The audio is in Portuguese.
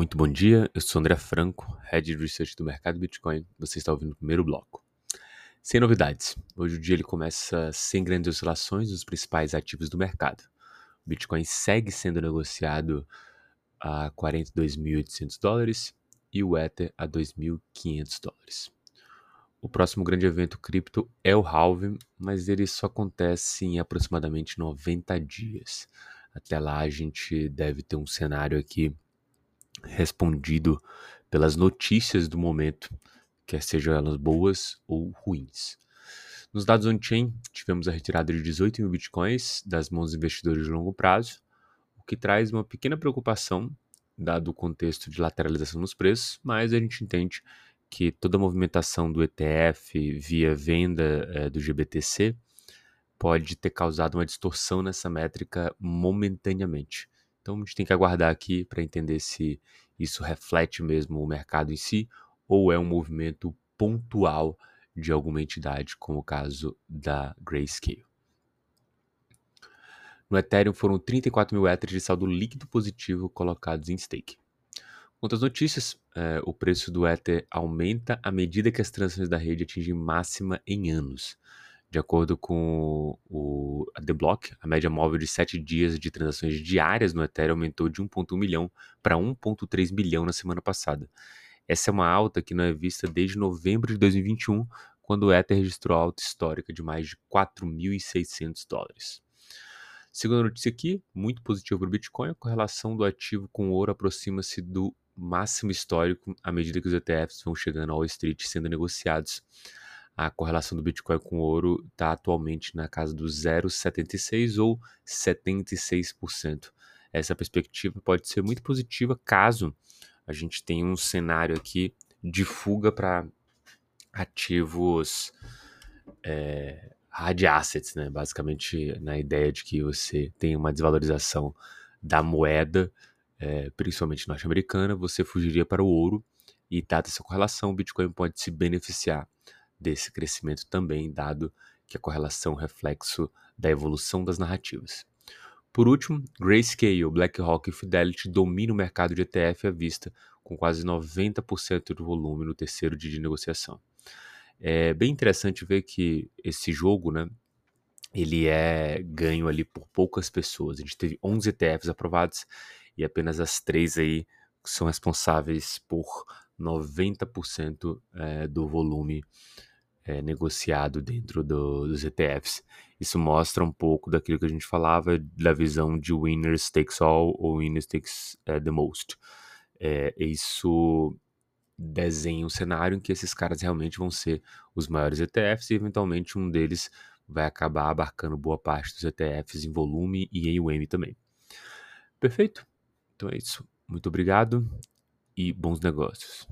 Muito bom dia, eu sou André Franco, Head de Research do mercado Bitcoin. Você está ouvindo o primeiro bloco. Sem novidades, hoje o dia ele começa sem grandes oscilações nos principais ativos do mercado. O Bitcoin segue sendo negociado a 42.800 dólares e o Ether a 2.500 dólares. O próximo grande evento cripto é o halving, mas ele só acontece em aproximadamente 90 dias. Até lá a gente deve ter um cenário aqui respondido pelas notícias do momento, quer sejam elas boas ou ruins. Nos dados on-chain, tivemos a retirada de 18 mil bitcoins das mãos dos investidores de longo prazo, o que traz uma pequena preocupação, dado o contexto de lateralização nos preços, mas a gente entende que toda a movimentação do ETF via venda é, do GBTC pode ter causado uma distorção nessa métrica momentaneamente. Então a gente tem que aguardar aqui para entender se isso reflete mesmo o mercado em si ou é um movimento pontual de alguma entidade, como o caso da Grayscale. No Ethereum foram 34 mil Ethers de saldo líquido positivo colocados em stake. Outras notícias, é, o preço do Ether aumenta à medida que as transações da rede atingem máxima em anos. De acordo com o, a The Block, a média móvel de 7 dias de transações diárias no Ethereum aumentou de 1,1 milhão para 1,3 milhão na semana passada. Essa é uma alta que não é vista desde novembro de 2021, quando o Ether registrou alta histórica de mais de 4.600 dólares. Segunda notícia aqui, muito positivo para o Bitcoin, a correlação do ativo com o ouro aproxima-se do máximo histórico à medida que os ETFs vão chegando ao Wall Street sendo negociados a correlação do Bitcoin com o ouro está atualmente na casa do 0,76 ou 76%. Essa perspectiva pode ser muito positiva caso a gente tenha um cenário aqui de fuga para ativos é, hard assets, né? basicamente na ideia de que você tem uma desvalorização da moeda, é, principalmente norte-americana, você fugiria para o ouro e dada essa correlação, o Bitcoin pode se beneficiar desse crescimento também, dado que a correlação é reflexo da evolução das narrativas. Por último, Grayscale, BlackRock e Fidelity dominam o mercado de ETF à vista, com quase 90% do volume no terceiro dia de negociação. É bem interessante ver que esse jogo, né, ele é ganho ali por poucas pessoas. A gente teve 11 ETFs aprovados e apenas as três aí são responsáveis por 90% é, do volume é, negociado dentro do, dos ETFs. Isso mostra um pouco daquilo que a gente falava da visão de winners takes all ou winners takes uh, the most. É, isso desenha um cenário em que esses caras realmente vão ser os maiores ETFs e eventualmente um deles vai acabar abarcando boa parte dos ETFs em volume e em UM também. Perfeito? Então é isso. Muito obrigado e bons negócios.